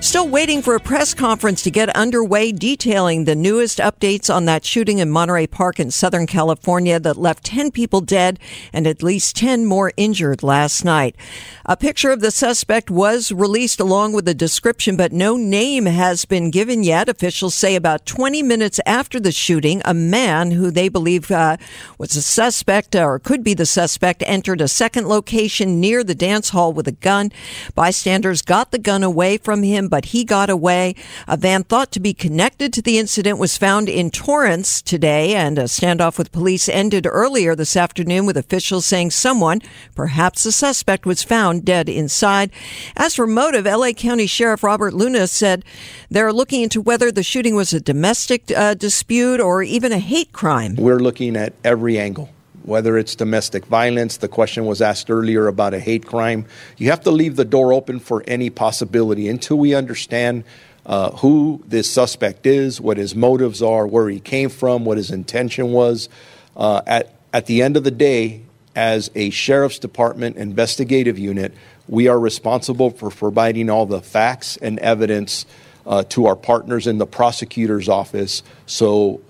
Still waiting for a press conference to get underway detailing the newest updates on that shooting in Monterey Park in Southern California that left 10 people dead and at least 10 more injured last night. A picture of the suspect was released along with a description, but no name has been given yet. Officials say about 20 minutes after the shooting, a man who they believe uh, was a suspect or could be the suspect entered a second location near the dance hall with a gun. Bystanders got the gun away from him, but he got away. A van thought to be connected to the incident was found in Torrance today, and a standoff with police ended earlier this afternoon with officials saying someone, perhaps a suspect, was found dead inside. As for motive, LA County Sheriff Robert Luna said they're looking into whether the shooting was a domestic uh, dispute or even a hate crime. We're looking at every angle whether it's domestic violence. The question was asked earlier about a hate crime. You have to leave the door open for any possibility until we understand uh, who this suspect is, what his motives are, where he came from, what his intention was. Uh, at, at the end of the day, as a sheriff's department investigative unit, we are responsible for providing all the facts and evidence uh, to our partners in the prosecutor's office so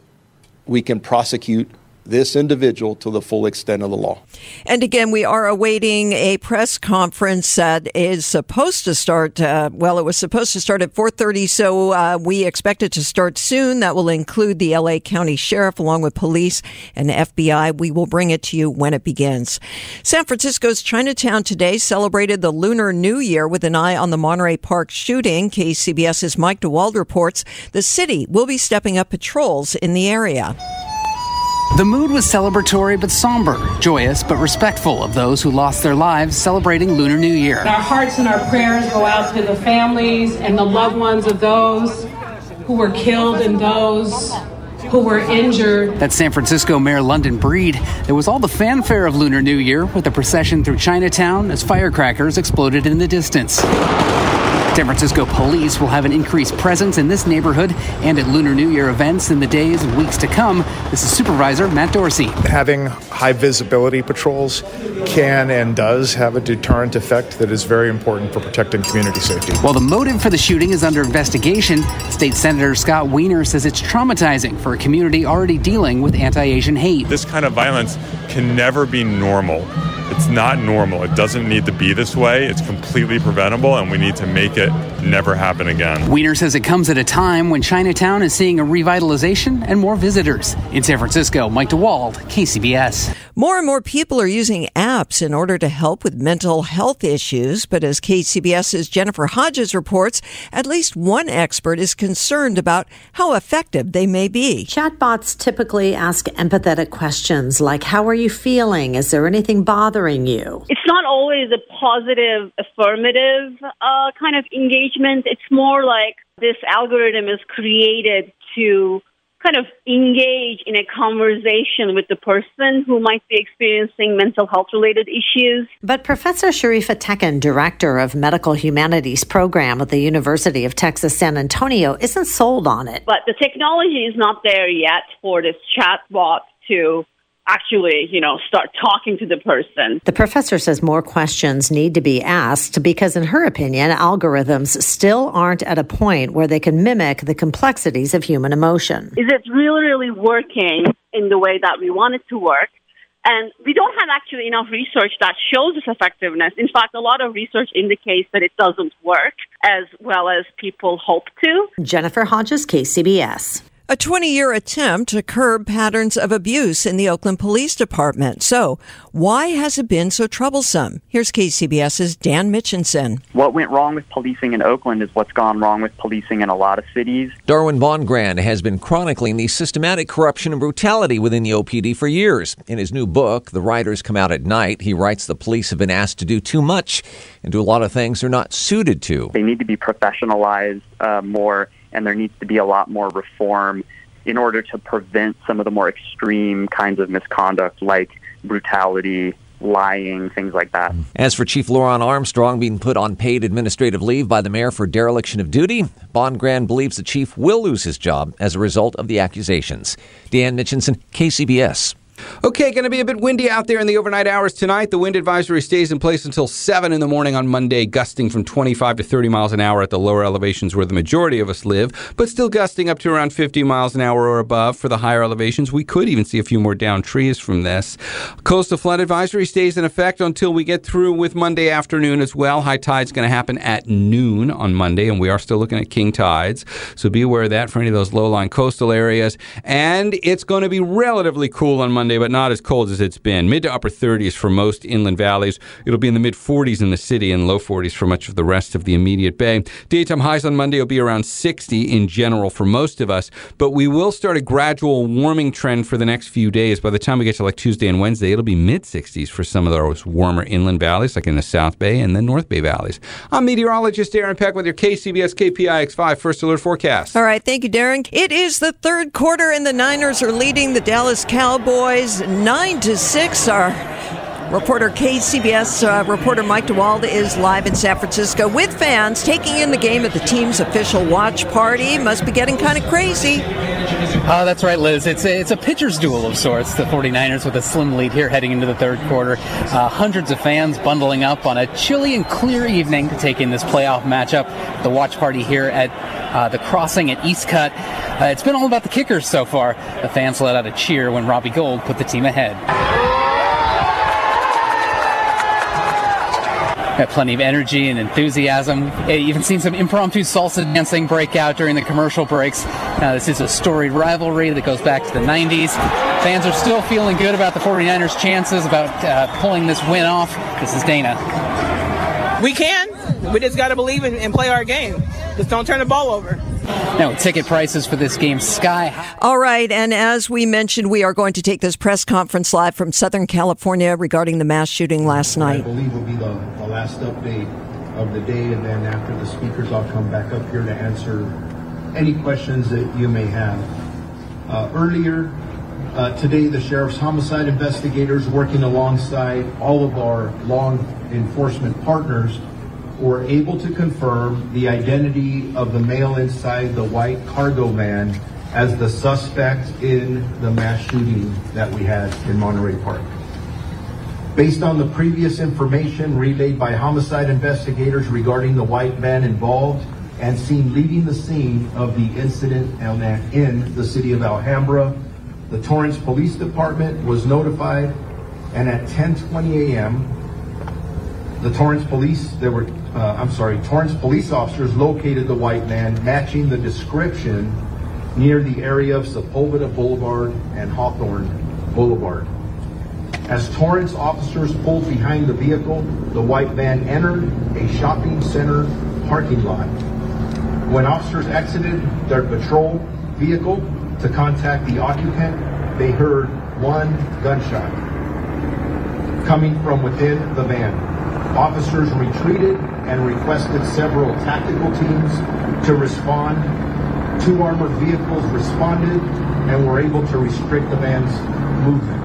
we can prosecute this individual to the full extent of the law. And again, we are awaiting a press conference that is supposed to start. Uh, well, it was supposed to start at 4:30, so uh, we expect it to start soon. That will include the LA County Sheriff along with police and FBI. We will bring it to you when it begins. San Francisco's Chinatown today celebrated the Lunar New Year with an eye on the Monterey Park shooting. KCBS's Mike DeWald reports the city will be stepping up patrols in the area. The mood was celebratory but somber, joyous but respectful of those who lost their lives celebrating Lunar New Year. Our hearts and our prayers go out to the families and the loved ones of those who were killed and those who were injured. That's San Francisco Mayor London Breed. There was all the fanfare of Lunar New Year with a procession through Chinatown as firecrackers exploded in the distance. San Francisco police will have an increased presence in this neighborhood and at Lunar New Year events in the days and weeks to come. This is Supervisor Matt Dorsey. Having high visibility patrols can and does have a deterrent effect that is very important for protecting community safety. While the motive for the shooting is under investigation, State Senator Scott Wiener says it's traumatizing for a community already dealing with anti Asian hate. This kind of violence can never be normal. It's not normal. It doesn't need to be this way. It's completely preventable, and we need to make it never happen again. Wiener says it comes at a time when Chinatown is seeing a revitalization and more visitors. In San Francisco, Mike DeWald, KCBS. More and more people are using apps in order to help with mental health issues, but as KCBS's Jennifer Hodges reports, at least one expert is concerned about how effective they may be. Chatbots typically ask empathetic questions like, How are you feeling? Is there anything bothering you? It's not always a positive, affirmative uh, kind of engagement. It's more like this algorithm is created to kind of engage in a conversation with the person who might be experiencing mental health related issues. But Professor Şerife Tekin, director of Medical Humanities program at the University of Texas San Antonio, isn't sold on it. But the technology is not there yet for this chatbot to actually, you know, start talking to the person. The professor says more questions need to be asked because, in her opinion, algorithms still aren't at a point where they can mimic the complexities of human emotion. Is it really, really working in the way that we want it to work? And we don't have actually enough research that shows its effectiveness. In fact, a lot of research indicates that it doesn't work as well as people hope to. Jennifer Hodges, KCBS a 20 year attempt to curb patterns of abuse in the Oakland Police Department. So, why has it been so troublesome? Here's KCBS's Dan Mitchinson. What went wrong with policing in Oakland is what's gone wrong with policing in a lot of cities. Darwin BondGraham has been chronicling the systematic corruption and brutality within the OPD for years. In his new book, The Riders Come Out at Night, he writes the police have been asked to do too much and do a lot of things they're not suited to. They need to be professionalized uh, more and there needs to be a lot more reform in order to prevent some of the more extreme kinds of misconduct like brutality, lying, things like that. As for Chief LeRonne Armstrong being put on paid administrative leave by the mayor for dereliction of duty, BondGraham believes the chief will lose his job as a result of the accusations. Dan Mitchinson, KCBS. Okay, going to be a bit windy out there in the overnight hours tonight. The wind advisory stays in place until 7 in the morning on Monday, gusting from 25 to 30 miles an hour at the lower elevations where the majority of us live, but still gusting up to around 50 miles an hour or above for the higher elevations. We could even see a few more down trees from this. Coastal flood advisory stays in effect until we get through with Monday afternoon as well. High tide's going to happen at noon on Monday, and we are still looking at king tides. So be aware of that for any of those low lying coastal areas. And it's going to be relatively cool on Monday. But not as cold as it's been. Mid to upper 30s for most inland valleys. It'll be in the mid 40s in the city and low 40s for much of the rest of the immediate bay. Daytime highs on Monday will be around 60 in general for most of us, but we will start a gradual warming trend for the next few days. By the time we get to like Tuesday and Wednesday, it'll be mid 60s for some of those warmer inland valleys, like in the South Bay and the North Bay valleys. I'm meteorologist Darren Peck with your KCBS KPIX5 First Alert Forecast. All right, thank you, Darren. It is the third quarter, and the Niners are leading the Dallas Cowboys nine to six. Our reporter KCBS uh, reporter Mike DeWald is live in San Francisco with fans taking in the game at the team's official watch party. Must be getting kind of crazy. Uh, that's right, Liz. It's a, it's a pitcher's duel of sorts. The 49ers with a slim lead here heading into the third quarter. Uh, hundreds of fans bundling up on a chilly and clear evening to take in this playoff matchup. The watch party here at uh, the crossing at Eastcut. Uh, it's been all about the kickers so far. The fans let out a cheer when Robbie Gould put the team ahead. Plenty of energy and enthusiasm. Even seen some impromptu salsa dancing break out during the commercial breaks. Now, this is a storied rivalry that goes back to the 90s. Fans are still feeling good about the 49ers' chances about uh, pulling this win off. This is Dana. We can. We just got to believe and play our game. Just don't turn the ball over. Now, ticket prices for this game sky high. All right, and as we mentioned, we are going to take this press conference live from Southern California regarding the mass shooting last night. I believe will be the, the last update of the day, and then after the speakers, I'll come back up here to answer any questions that you may have. Uh, earlier uh, today, the sheriff's homicide investigators, working alongside all of our law enforcement partners, were able to confirm the identity of the male inside the white cargo van as the suspect in the mass shooting that we had in Monterey Park. Based on the previous information relayed by homicide investigators regarding the white van involved and seen leaving the scene of the incident in the city of Alhambra, the Torrance Police Department was notified and at 10:20 a.m. the Torrance Police there were uh, I'm sorry, Torrance police officers located the white man matching the description near the area of Sepulveda Boulevard and Hawthorne Boulevard. As Torrance officers pulled behind the vehicle, the white van entered a shopping center parking lot. When officers exited their patrol vehicle to contact the occupant, they heard one gunshot coming from within the van. Officers retreated and requested several tactical teams to respond Two armored vehicles responded and were able to restrict the van's movement.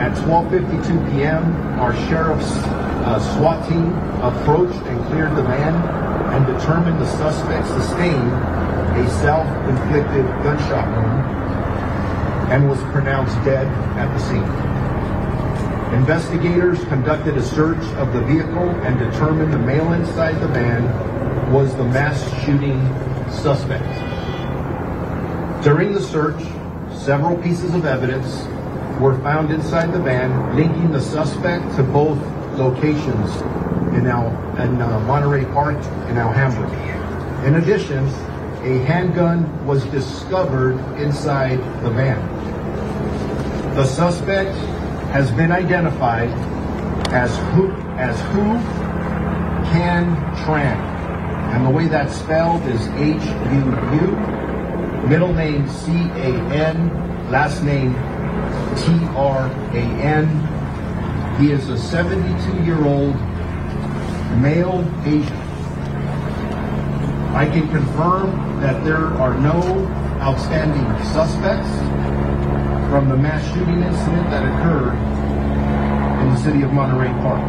At 12:52 p.m., our sheriff's uh, SWAT team approached and cleared the van and determined the suspect sustained a self-inflicted gunshot wound and was pronounced dead at the scene. Investigators conducted a search of the vehicle and determined the male inside the van was the mass shooting suspect. During the search, several pieces of evidence were found inside the van linking the suspect to both locations in, Al, in uh, Monterey Park and Alhambra. In addition, a handgun was discovered inside the van. The suspect has been identified as who as Huu Can Tran. And the way that's spelled is H-U-U, middle name C-A-N, last name T-R-A-N. He is a 72-year-old male Asian. I can confirm that there are no outstanding suspects from the mass shooting incident that occurred in the city of Monterey Park.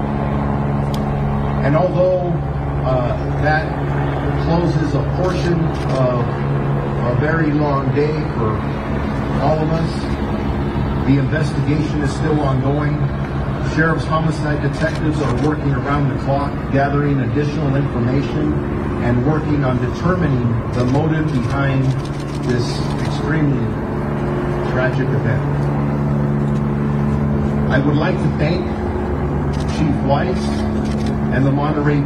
And although uh, that closes a portion of a very long day for all of us, the investigation is still ongoing. Sheriff's homicide detectives are working around the clock, gathering additional information and working on determining the motive behind this extremely tragic event. I would like to thank Chief Weiss and the Monterey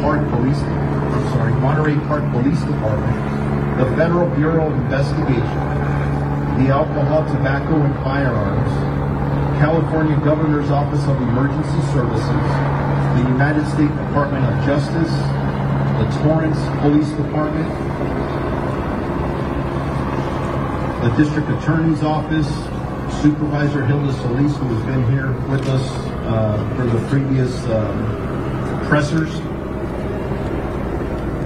Park Police, I'm sorry, Monterey Park Police Department, the Federal Bureau of Investigation, the Alcohol, Tobacco, and Firearms, California Governor's Office of Emergency Services, the United States Department of Justice, the Torrance Police Department, the District Attorney's Office, Supervisor Hilda Solis, who has been here with us uh, for the previous um, pressers,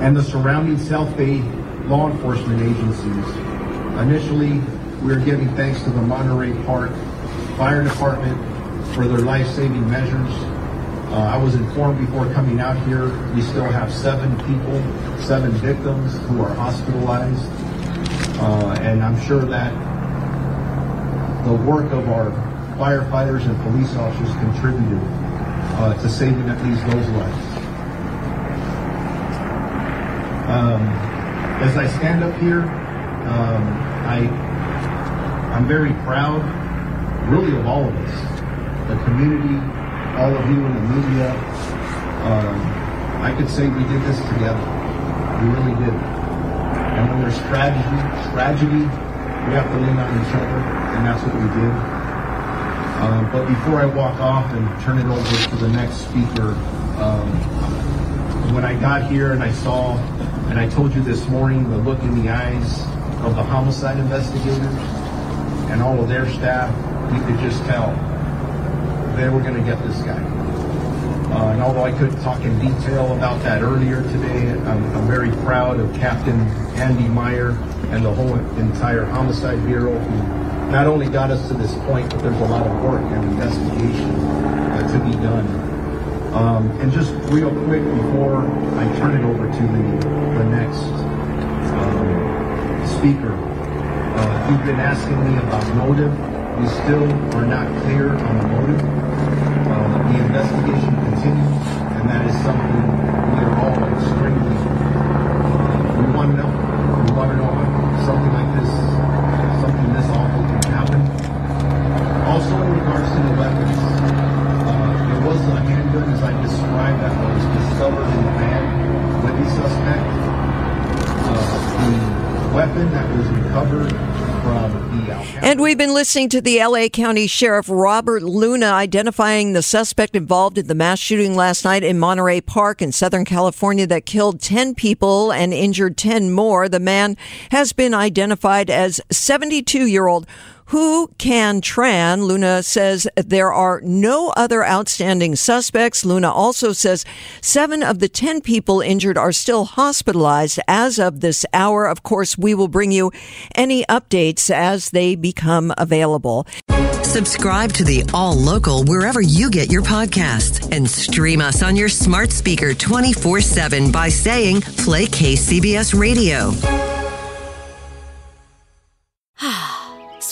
and the surrounding South Bay law enforcement agencies. Initially, we're giving thanks to the Monterey Park Fire Department for their life-saving measures. Uh, I was informed before coming out here, we still have seven people, seven victims who are hospitalized. Uh, and I'm sure that the work of our firefighters and police officers contributed uh, to saving at least those lives. Um, as I stand up here, um, I I'm very proud, really, of all of us, the community, all of you in the media. Um, I could say we did this together. We really did. And when there's tragedy, tragedy, we have to lean on each other, and that's what we did. Um, but before I walk off and turn it over to the next speaker, um, when I got here and I saw, and I told you this morning, the look in the eyes of the homicide investigators, and all of their staff, you could just tell they were going to get this guy. Uh, and although I couldn't talk in detail about that earlier today, I'm, I'm, very proud of Captain Andy Meyer and the whole entire Homicide Bureau who not only got us to this point, but there's a lot of work and investigation uh, to be done. Um, and just real quick before I turn it over to the, the next um, speaker, uh, you've been asking me about motive. We still are not clear on the motive. The investigation continues, and that is something we are all extremely. We want to know. We want to know something like this, something this awful can happen. Also, in regards to the weapons, uh, there was a handgun, as I described, that was discovered in the van with the suspect. Uh, the weapon that was recovered and we've been listening to the LA County Sheriff Robert Luna identifying the suspect involved in the mass shooting last night in Monterey Park in Southern California that killed 10 people and injured 10 more. The man has been identified as 72 year old Huu Can Tran. Luna says there are no other outstanding suspects. Luna also says seven of the 10 people injured are still hospitalized as of this hour. Of course, we will bring you any updates as they become available. Subscribe to the All Local wherever you get your podcasts and stream us on your smart speaker 24 7 by saying Play KCBS Radio.